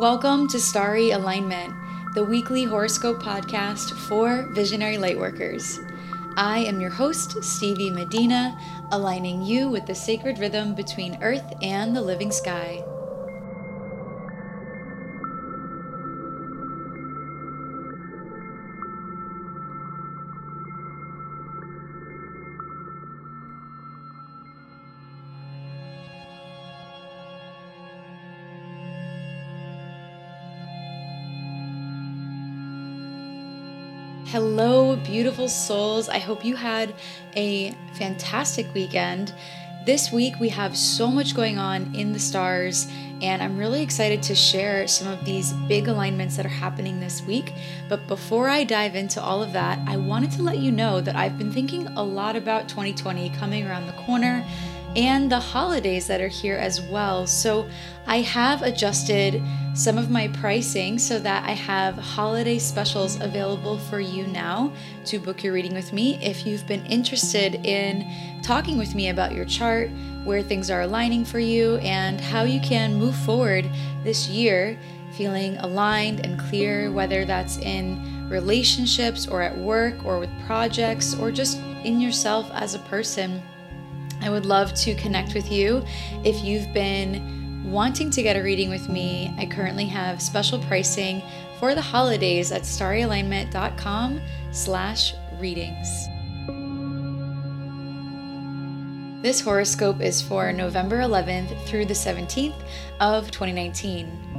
Welcome to Starry Alignment, the weekly horoscope podcast for visionary lightworkers. I am your host, Stevie Medina, aligning you with the sacred rhythm between Earth and the living sky. Hello, beautiful souls. I hope you had a fantastic weekend. This week, we have so much going on in the stars, and I'm really excited to share some of these big alignments that are happening this week. But before I dive into all of that, I wanted to let you know that I've been thinking a lot about 2020 coming around the corner and the holidays that are here as well. So I have adjusted some of my pricing so that I have holiday specials available for you now to book your reading with me. If you've been interested in talking with me about your chart, where things are aligning for you, and how you can move forward this year feeling aligned and clear, whether that's in relationships or at work or with projects or just in yourself as a person I would love to connect with you. If you've been wanting to get a reading with me, I currently have special pricing for the holidays at starryalignment.com slash readings. This horoscope is for November 11th through the 17th of 2019.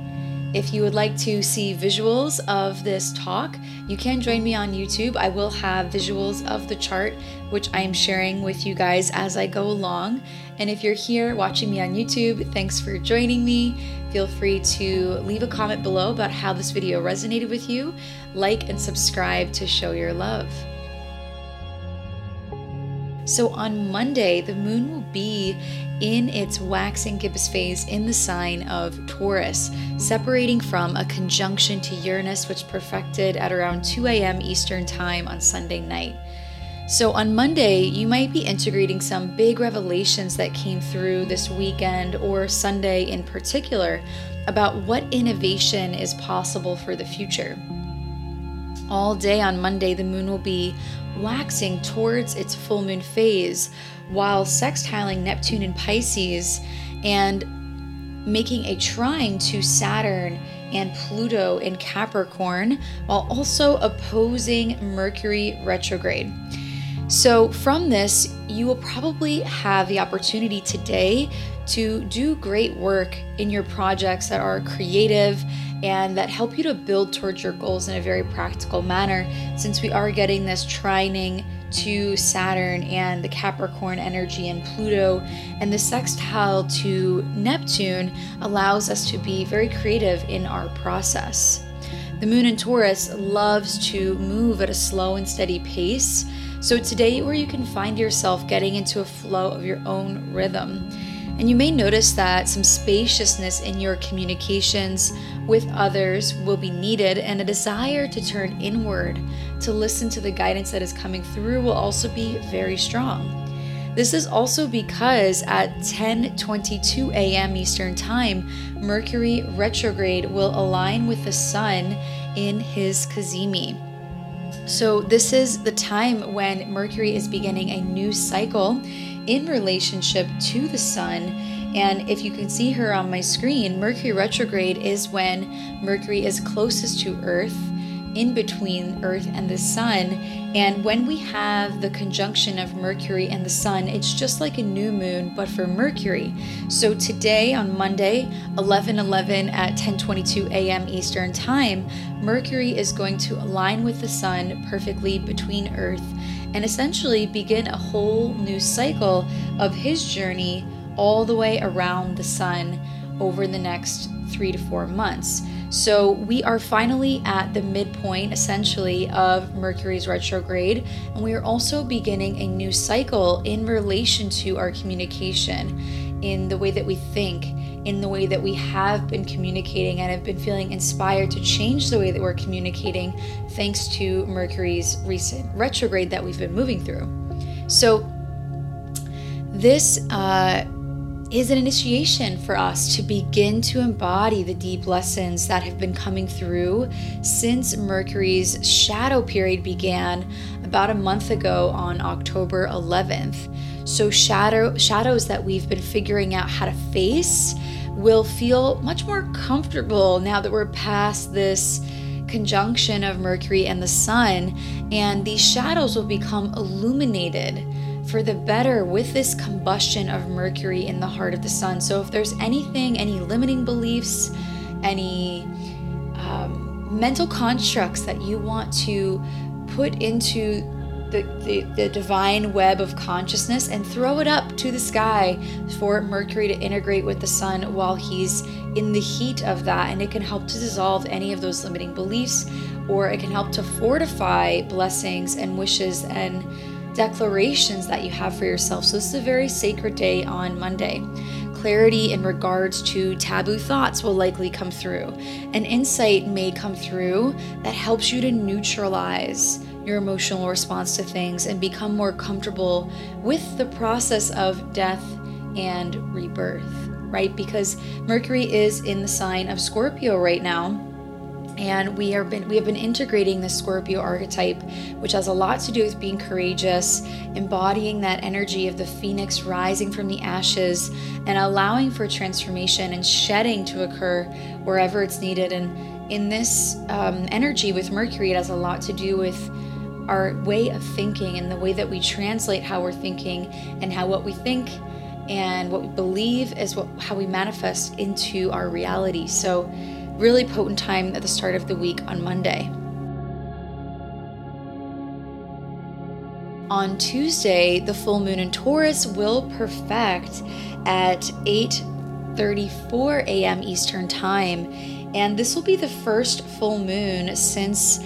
If you would like to see visuals of this talk, you can join me on YouTube. I will have visuals of the chart, which I am sharing with you guys as I go along. And if you're here watching me on YouTube, thanks for joining me. Feel free to leave a comment below about how this video resonated with you, like and subscribe to show your love. So on Monday, the moon will be in its waxing gibbous phase in the sign of Taurus, separating from a conjunction to Uranus, which perfected at around 2 a.m. Eastern Time on Sunday night. So on Monday, you might be integrating some big revelations that came through this weekend or Sunday in particular about what innovation is possible for the future. All day on Monday, the moon will be waxing towards its full moon phase while sextiling Neptune in Pisces and making a trine to Saturn and Pluto in Capricorn, while also opposing Mercury retrograde. So, from this, you will probably have the opportunity today to do great work in your projects that are creative and that help you to build towards your goals in a very practical manner since we are getting this trining to Saturn and the Capricorn energy and Pluto and the sextile to Neptune allows us to be very creative in our process. The moon in Taurus loves to move at a slow and steady pace. So today where you can find yourself getting into a flow of your own rhythm. And you may notice that some spaciousness in your communications with others will be needed, and a desire to turn inward to listen to the guidance that is coming through will also be very strong. This is also because at 10:22 a.m. Eastern Time, Mercury retrograde will align with the sun in his cazimi. So this is the time when Mercury is beginning a new cycle in relationship to the sun. And if you can see her on my screen, Mercury retrograde is when Mercury is closest to Earth, in between Earth and the sun. And when we have the conjunction of Mercury and the sun, it's just like a new moon, but for Mercury. So today on Monday, 11 11 at 10:22 a.m. Eastern Time, Mercury is going to align with the sun perfectly between Earth and essentially begin a whole new cycle of his journey all the way around the sun over the next three to four months. So we are finally at the midpoint, essentially, of Mercury's retrograde, and we are also beginning a new cycle in relation to our communication, in the way that we think, in the way that we have been communicating and have been feeling inspired to change the way that we're communicating thanks to Mercury's recent retrograde that we've been moving through. So, this uh, is an initiation for us to begin to embody the deep lessons that have been coming through since Mercury's shadow period began about a month ago on October 11th. So shadow shadows that we've been figuring out how to face will feel much more comfortable now that we're past this conjunction of Mercury and the Sun, and these shadows will become illuminated for the better with this combustion of Mercury in the heart of the sun. So, if there's anything, any limiting beliefs, any um, mental constructs that you want to put into the, the, the, divine web of consciousness and throw it up to the sky for Mercury to integrate with the sun while he's in the heat of that. And it can help to dissolve any of those limiting beliefs, or it can help to fortify blessings and wishes and declarations that you have for yourself. So, this is a very sacred day on Monday. Clarity in regards to taboo thoughts will likely come through. An insight may come through that helps you to neutralize your emotional response to things and become more comfortable with the process of death and rebirth, right? Because Mercury is in the sign of Scorpio right now and we are been we have been integrating the Scorpio archetype, which has a lot to do with being courageous, embodying that energy of the phoenix rising from the ashes, and allowing for transformation and shedding to occur wherever it's needed. And in this um, energy with Mercury, it has a lot to do with our way of thinking and the way that we translate how we're thinking and how what we think and what we believe is what how we manifest into our reality. So really potent time at the start of the week on Monday. On Tuesday, the full moon in Taurus will perfect at 8:34 a.m. Eastern Time, and this will be the first full moon since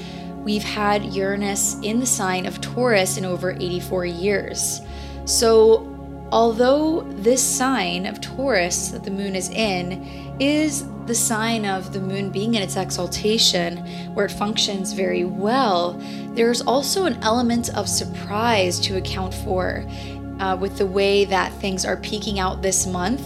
we've had Uranus in the sign of Taurus in over 84 years. So, although this sign of Taurus that the moon is in is the sign of the moon being in its exaltation, where it functions very well, there's also an element of surprise to account for uh, with the way that things are peaking out this month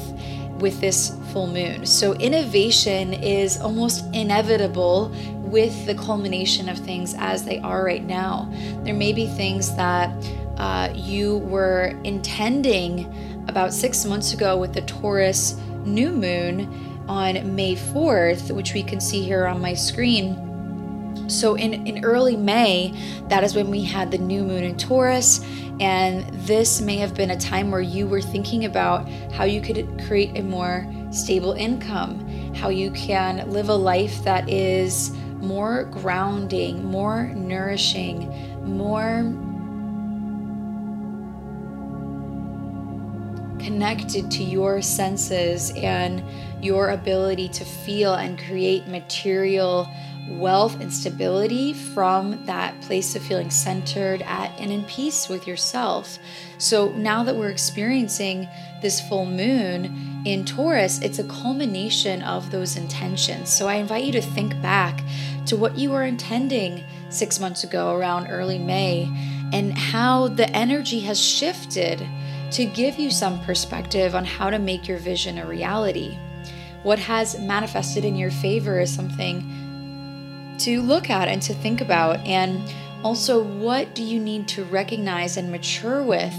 with this full moon. So, innovation is almost inevitable with the culmination of things as they are right now. There may be things that uh, you were intending about six months ago with the Taurus new moon on May 4th, which we can see here on my screen. So, in, in early May, that is when we had the new moon in Taurus. And this may have been a time where you were thinking about how you could create a more stable income, how you can live a life that is more grounding, more nourishing, more connected to your senses and your ability to feel and create material wealth and stability from that place of feeling centered at and in peace with yourself. So now that we're experiencing this full moon in Taurus, it's a culmination of those intentions. So I invite you to think back to what you were intending six months ago around early May and how the energy has shifted to give you some perspective on how to make your vision a reality. What has manifested in your favor is something to look at and to think about. And also, what do you need to recognize and mature with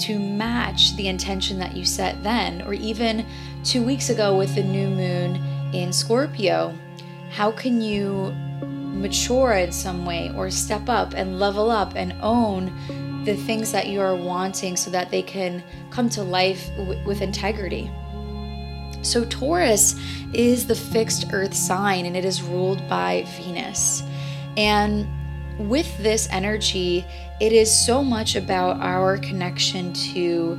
to match the intention that you set then, or even two weeks ago with the new moon in Scorpio? How can you mature in some way or step up and level up and own the things that you are wanting so that they can come to life w- with integrity. So, Taurus is the fixed earth sign and it is ruled by Venus. And with this energy, it is so much about our connection to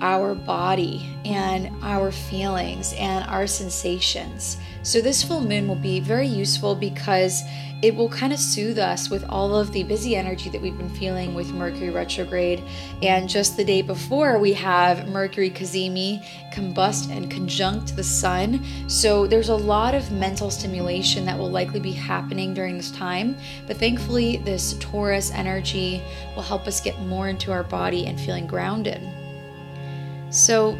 our body and our feelings and our sensations. So, this full moon will be very useful because it will kind of soothe us with all of the busy energy that we've been feeling with Mercury retrograde. And just the day before, we have Mercury cazimi combust and conjunct the sun. So there's a lot of mental stimulation that will likely be happening during this time. But thankfully, this Taurus energy will help us get more into our body and feeling grounded. So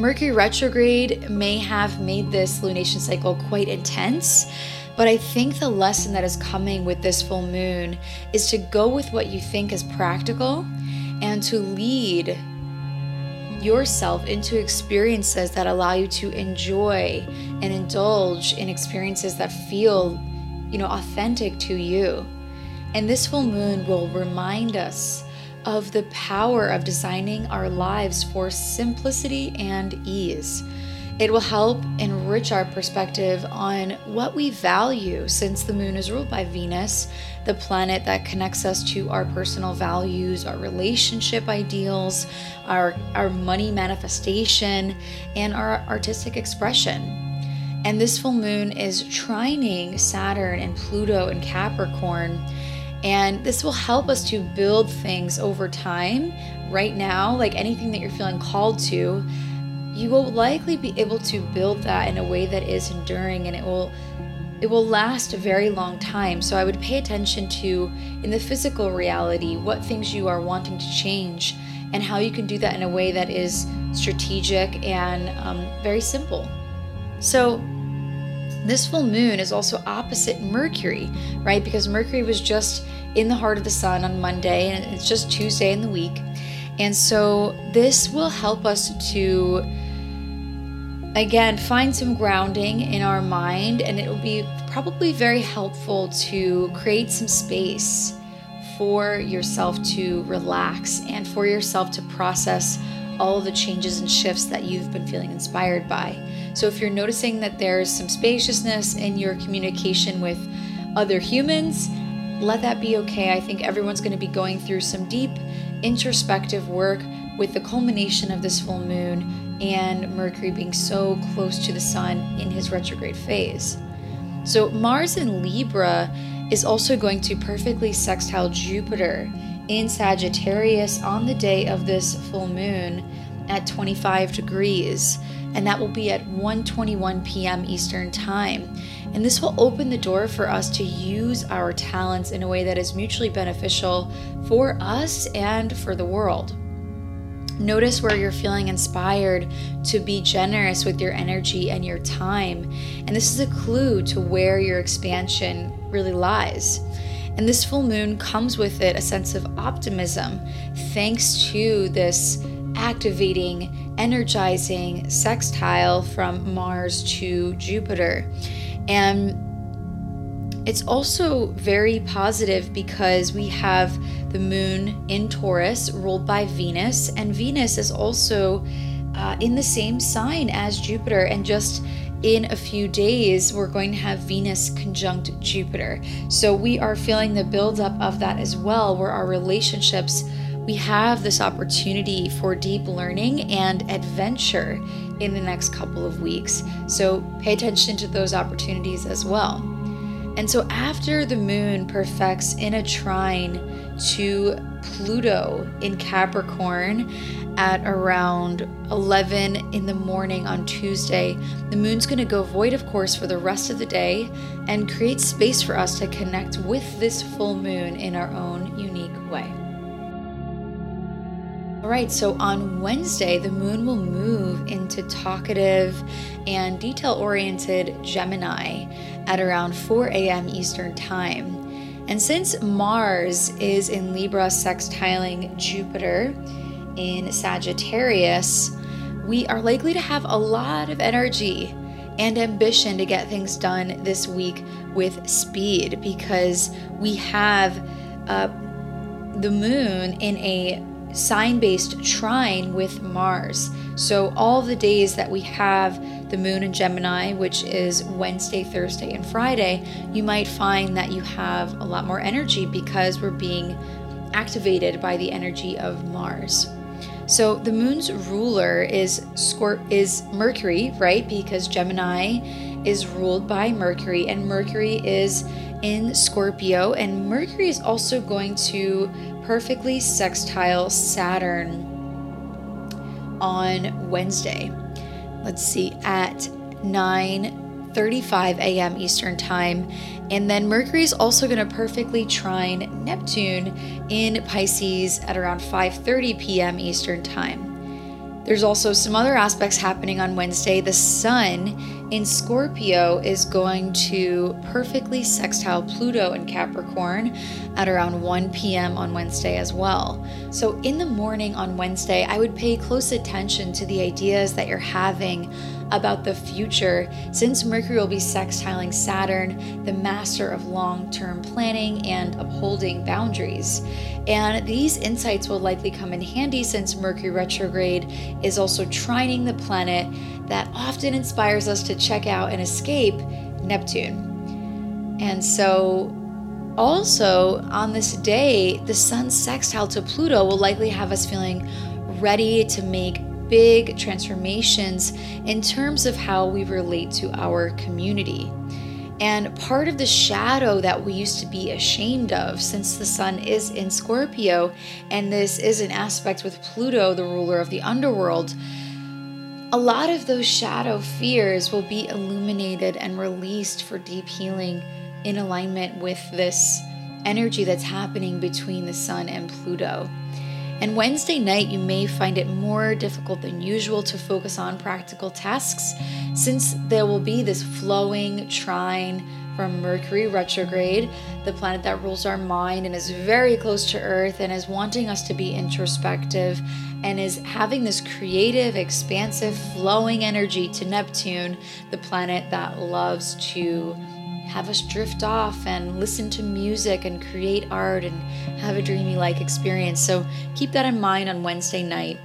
Mercury retrograde may have made this lunation cycle quite intense, but I think the lesson that is coming with this full moon is to go with what you think is practical and to lead yourself into experiences that allow you to enjoy and indulge in experiences that feel, you know, authentic to you. And this full moon will remind us of the power of designing our lives for simplicity and ease. It will help enrich our perspective on what we value since the moon is ruled by Venus, the planet that connects us to our personal values, our relationship ideals, our, our money manifestation, and our artistic expression. And this full moon is trining Saturn and Pluto and Capricorn. And this will help us to build things over time. Right now, like anything that you're feeling called to, you will likely be able to build that in a way that is enduring and it will it will last a very long time. So I would pay attention to in the physical reality what things you are wanting to change and how you can do that in a way that is strategic and um, very simple. So this full moon is also opposite Mercury, right? Because Mercury was just in the heart of the sun on Monday and it's just Tuesday in the week. And so this will help us to again find some grounding in our mind and it will be probably very helpful to create some space for yourself to relax and for yourself to process all the changes and shifts that you've been feeling inspired by. So, if you're noticing that there's some spaciousness in your communication with other humans, let that be okay. I think everyone's going to be going through some deep introspective work with the culmination of this full moon and Mercury being so close to the sun in his retrograde phase. So, Mars in Libra is also going to perfectly sextile Jupiter in Sagittarius on the day of this full moon at 25 degrees and that will be at 1:21 p.m. Eastern Time. And this will open the door for us to use our talents in a way that is mutually beneficial for us and for the world. Notice where you're feeling inspired to be generous with your energy and your time. And this is a clue to where your expansion really lies. And this full moon comes with it a sense of optimism thanks to this activating, energizing sextile from Mars to Jupiter. And it's also very positive because we have the moon in Taurus ruled by Venus, and Venus is also uh, in the same sign as Jupiter. And just in a few days, we're going to have Venus conjunct Jupiter. So we are feeling the buildup of that as well, where our relationships we have this opportunity for deep learning and adventure in the next couple of weeks. So pay attention to those opportunities as well. And so after the moon perfects in a trine to Pluto in Capricorn at around 11 in the morning on Tuesday, the moon's going to go void, of course, for the rest of the day and create space for us to connect with this full moon in our own unique way. All right, so on Wednesday, the moon will move into talkative and detail oriented Gemini at around 4 a.m. Eastern Time. And since Mars is in Libra sextiling Jupiter in Sagittarius, we are likely to have a lot of energy and ambition to get things done this week with speed because we have uh, the moon in a sign based trine with Mars. So, all the days that we have the moon in Gemini, which is Wednesday, Thursday, and Friday, you might find that you have a lot more energy because we're being activated by the energy of Mars. So the moon's ruler is Scorp is Mercury, right? Because Gemini is ruled by Mercury and Mercury is in Scorpio and Mercury is also going to perfectly sextile Saturn on Wednesday. Let's see, at 9:35 a.m. Eastern Time. And then Mercury is also going to perfectly trine Neptune in Pisces at around 5:30 p.m. Eastern Time. There's also some other aspects happening on Wednesday. The sun in Scorpio is going to perfectly sextile Pluto in Capricorn at around 1 p.m. on Wednesday as well. So, in the morning on Wednesday, I would pay close attention to the ideas that you're having about the future since Mercury will be sextiling Saturn, the master of long term planning and upholding boundaries. And these insights will likely come in handy since Mercury retrograde is also trining the planet that often inspires us to check out and escape Neptune. And so, also on this day, the sun's sextile to Pluto will likely have us feeling ready to make big transformations in terms of how we relate to our community. And part of the shadow that we used to be ashamed of, since the sun is in Scorpio, and this is an aspect with Pluto, the ruler of the underworld, a lot of those shadow fears will be illuminated and released for deep healing in alignment with this energy that's happening between the sun and Pluto. And Wednesday night, you may find it more difficult than usual to focus on practical tasks since there will be this flowing trine from Mercury retrograde, the planet that rules our mind and is very close to Earth and is wanting us to be introspective and is having this creative, expansive, flowing energy to Neptune, the planet that loves to have us drift off and listen to music and create art and have a dreamy like experience. So keep that in mind on Wednesday night.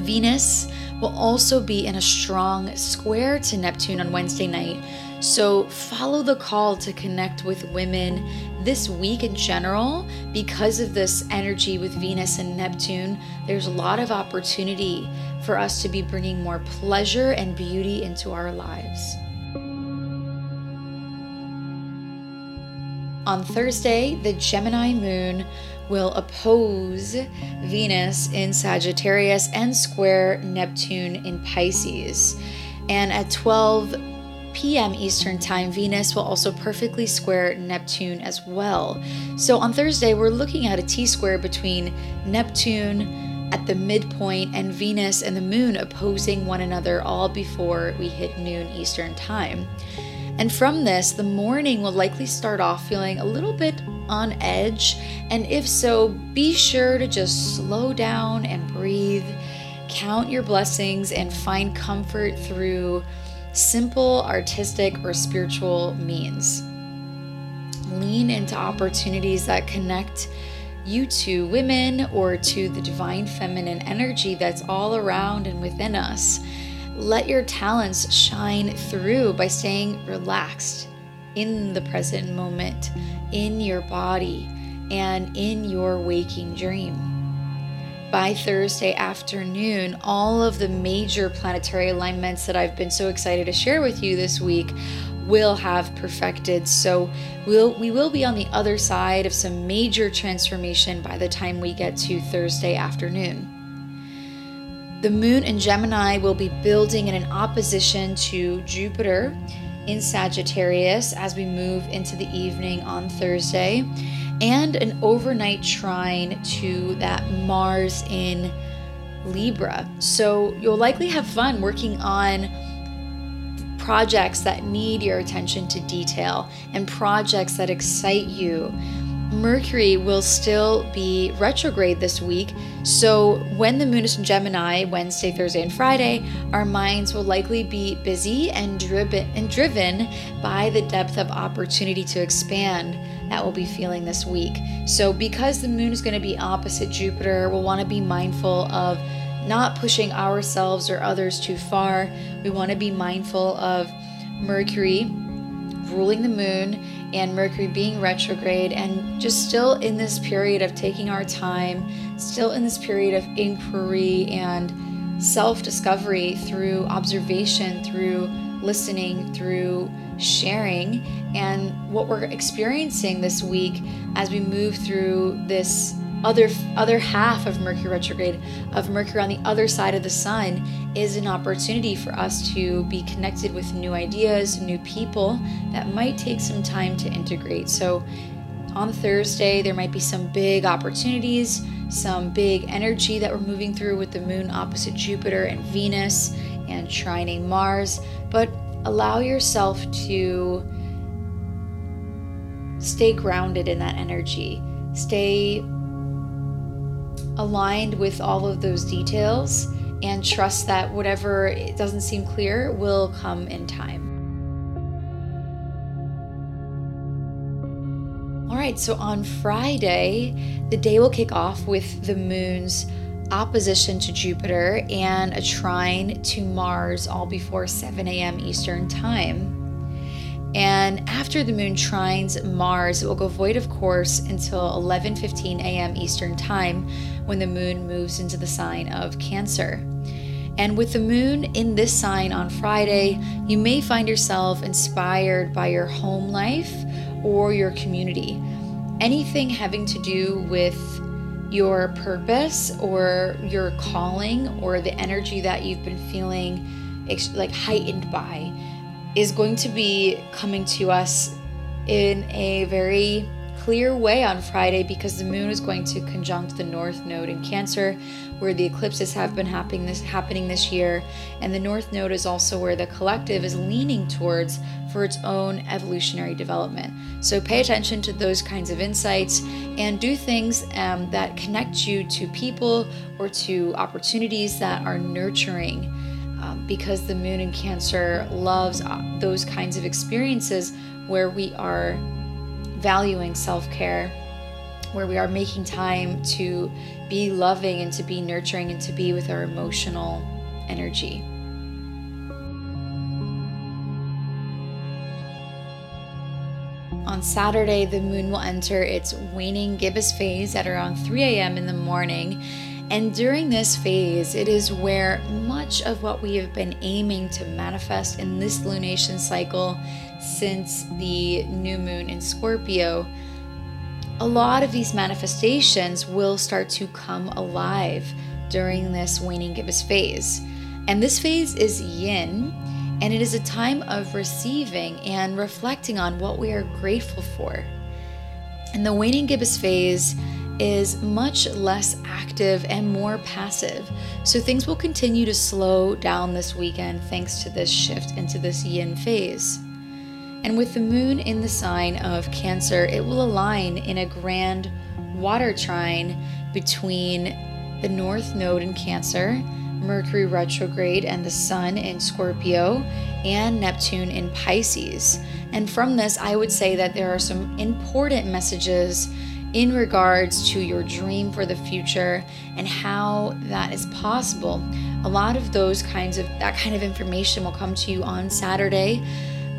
Venus will also be in a strong square to Neptune on Wednesday night. So follow the call to connect with women this week in general. Because of this energy with Venus and Neptune, there's a lot of opportunity for us to be bringing more pleasure and beauty into our lives. On Thursday, the Gemini moon will oppose Venus in Sagittarius and square Neptune in Pisces. And at 12 p.m. Eastern Time, Venus will also perfectly square Neptune as well. So on Thursday, we're looking at a T square between Neptune at the midpoint and Venus and the moon opposing one another all before we hit noon Eastern Time. And from this, the morning will likely start off feeling a little bit on edge. And if so, be sure to just slow down and breathe, count your blessings, and find comfort through simple artistic or spiritual means. Lean into opportunities that connect you to women or to the divine feminine energy that's all around and within us. Let your talents shine through by staying relaxed in the present moment, in your body, and in your waking dream. By Thursday afternoon, all of the major planetary alignments that I've been so excited to share with you this week will have perfected. So we'll we will be on the other side of some major transformation by the time we get to Thursday afternoon. The moon in Gemini will be building in an opposition to Jupiter in Sagittarius as we move into the evening on Thursday, and an overnight trine to that Mars in Libra. So you'll likely have fun working on projects that need your attention to detail and projects that excite you Mercury will still be retrograde this week. So, when the moon is in Gemini, Wednesday, Thursday, and Friday, our minds will likely be busy and driven, and driven by the depth of opportunity to expand that we'll be feeling this week. So, because the moon is going to be opposite Jupiter, we'll want to be mindful of not pushing ourselves or others too far. We want to be mindful of Mercury ruling the moon and Mercury being retrograde, and just still in this period of taking our time, still in this period of inquiry and self discovery through observation, through listening, through sharing, and what we're experiencing this week as we move through this other other half of Mercury retrograde of Mercury on the other side of the sun is an opportunity for us to be connected with new ideas, new people that might take some time to integrate. So On Thursday, there might be some big opportunities, some big energy that we're moving through with the moon opposite Jupiter and Venus and trining Mars, but allow yourself to stay grounded in that energy. Stay aligned with all of those details and trust that whatever doesn't seem clear will come in time. All right, so on Friday, the day will kick off with the moon's opposition to Jupiter and a trine to Mars all before 7 a.m. Eastern Time. And after the moon trines Mars, it will go void of course until 11:15 a.m. Eastern Time when the moon moves into the sign of Cancer. And with the moon in this sign on Friday, you may find yourself inspired by your home life or your community. Anything having to do with your purpose or your calling or the energy that you've been feeling like heightened by is going to be coming to us in a very clear way on Friday because the moon is going to conjunct the north node in Cancer, where the eclipses have been happening this happening this year, and the north node is also where the collective is leaning towards for its own evolutionary development. So pay attention to those kinds of insights and do things um, that connect you to people or to opportunities that are nurturing. Because the moon in Cancer loves uh, those kinds of experiences where we are valuing self care, where we are making time to be loving and to be nurturing and to be with our emotional energy. On Saturday, the moon will enter its waning gibbous phase at around 3 a.m. in the morning. And during this phase, it is where much of what we have been aiming to manifest in this lunation cycle since the new moon in Scorpio, a lot of these manifestations will start to come alive during this waning gibbous phase. And this phase is yin, and it is a time of receiving and reflecting on what we are grateful for. And the waning gibbous phase is much less active and more passive. So things will continue to slow down this weekend thanks to this shift into this yin phase. And with the moon in the sign of Cancer, it will align in a grand water trine between the North Node in Cancer, Mercury retrograde, and the Sun in Scorpio, and Neptune in Pisces. And from this, I would say that there are some important messages in regards to your dream for the future and how that is possible. A lot of those kinds of that kind of information will come to you on Saturday.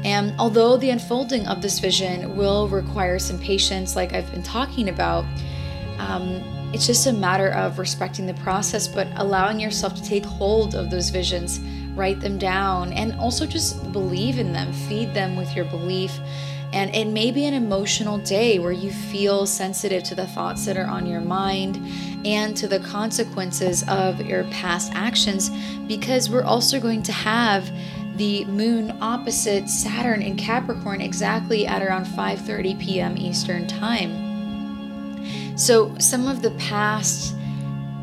And although the unfolding of this vision will require some patience, like I've been talking about, um, it's just a matter of respecting the process, but allowing yourself to take hold of those visions, write them down, and also just believe in them, feed them with your belief. And it may be an emotional day where you feel sensitive to the thoughts that are on your mind and to the consequences of your past actions, because we're also going to have the moon opposite Saturn in Capricorn exactly at around 5:30 p.m. Eastern Time. So some of the past,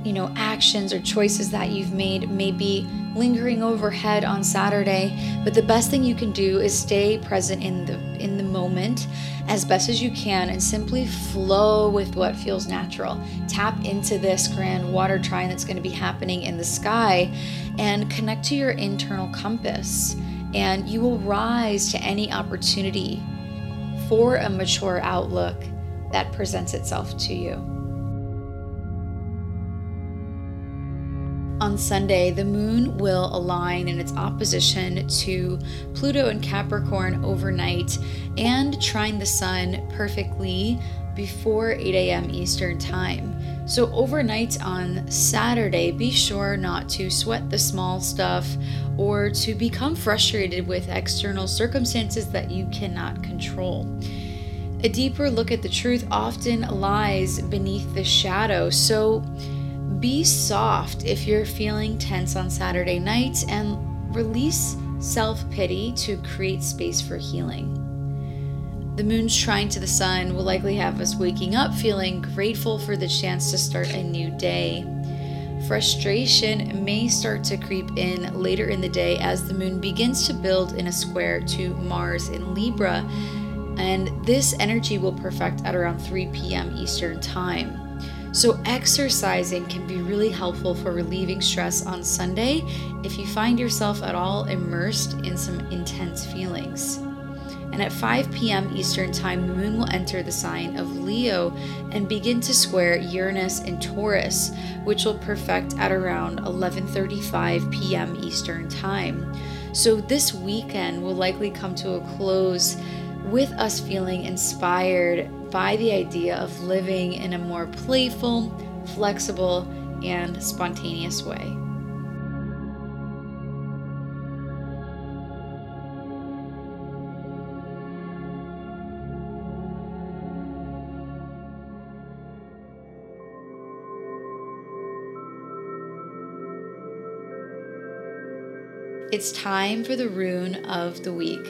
you know, actions or choices that you've made may be lingering overhead on Saturday, but the best thing you can do is stay present in the in the moment as best as you can and simply flow with what feels natural. Tap into this grand water trine that's going to be happening in the sky and connect to your internal compass, and you will rise to any opportunity for a mature outlook that presents itself to you. On Sunday, the moon will align in its opposition to Pluto and Capricorn overnight and trine the sun perfectly before 8 a.m. Eastern Time. So, overnight on Saturday, be sure not to sweat the small stuff or to become frustrated with external circumstances that you cannot control. A deeper look at the truth often lies beneath the shadow. So, be soft if you're feeling tense on Saturday nights and release self pity to create space for healing. The moon's trine to the sun will likely have us waking up feeling grateful for the chance to start a new day. Frustration may start to creep in later in the day as the moon begins to build in a square to Mars in Libra, and this energy will perfect at around 3 p.m. Eastern Time. So, exercising can be really helpful for relieving stress on Sunday if you find yourself at all immersed in some intense feelings and at 5 p.m. Eastern Time, the moon will enter the sign of Leo and begin to square Uranus and Taurus, which will perfect at around 11:35 p.m. Eastern Time. So this weekend will likely come to a close with us feeling inspired by the idea of living in a more playful, flexible, and spontaneous way. It's time for the rune of the week.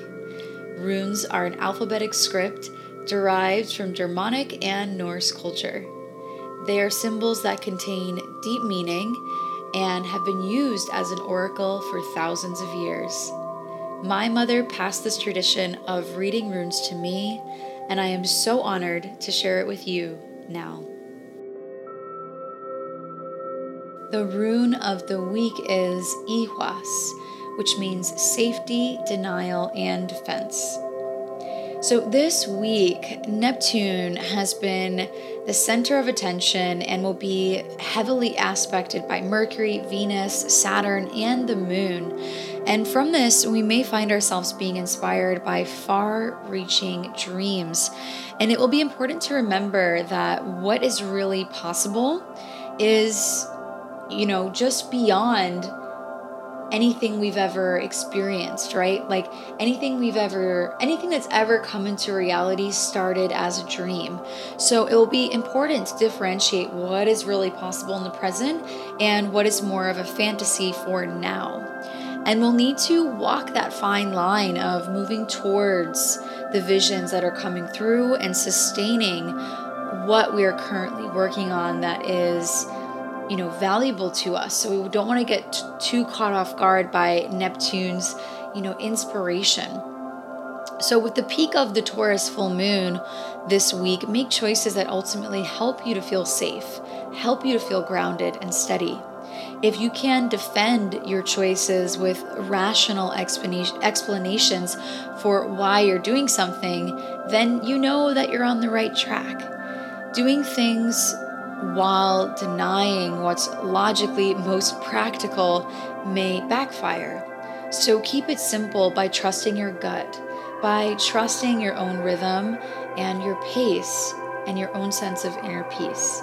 Runes are an alphabetic script derived from Germanic and Norse culture. They are symbols that contain deep meaning and have been used as an oracle for thousands of years. My mother passed this tradition of reading runes to me, and I am so honored to share it with you now. The rune of the week is Ehwaz which means safety, denial, and defense. So, this week, Neptune has been the center of attention and will be heavily aspected by Mercury, Venus, Saturn, and the Moon. And from this, we may find ourselves being inspired by far reaching dreams. And it will be important to remember that what is really possible is, you know, just beyond anything we've ever experienced, right? Like anything we've ever, anything that's ever come into reality started as a dream. So it will be important to differentiate what is really possible in the present and what is more of a fantasy for now. And we'll need to walk that fine line of moving towards the visions that are coming through and sustaining what we are currently working on that is you know valuable to us. So we don't want to get t- too caught off guard by neptune's you know inspiration. So with the peak of the taurus full moon this week make choices that ultimately help you to feel safe help you to feel grounded and steady. If you can defend your choices with rational explanations for why you're doing something, then you know that you're on the right track. Doing things while denying what's logically most practical may backfire. So keep it simple by trusting your gut, by trusting your own rhythm and your pace and your own sense of inner peace.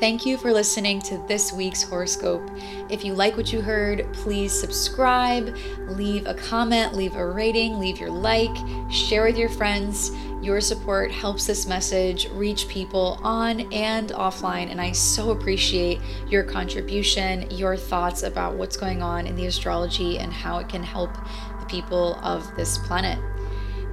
Thank you for listening to this week's horoscope. If you like what you heard, please subscribe, leave a comment, leave a rating, leave your like, share with your friends. Your support helps this message reach people on and offline, and I so appreciate your contribution, your thoughts about what's going on in the astrology and how it can help the people of this planet.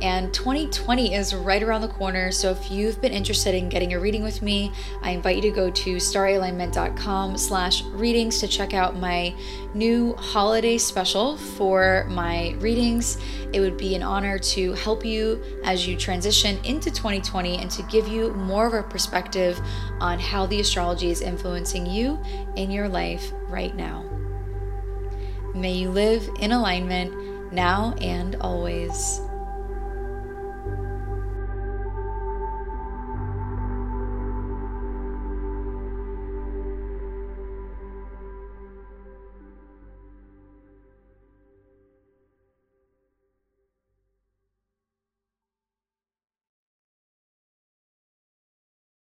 And 2020 is right around the corner. So if you've been interested in getting a reading with me, I invite you to go to starryalignment.com slash readings to check out my new holiday special for my readings. It would be an honor to help you as you transition into 2020 and to give you more of a perspective on how the astrology is influencing you in your life right now. May you live in alignment now and always.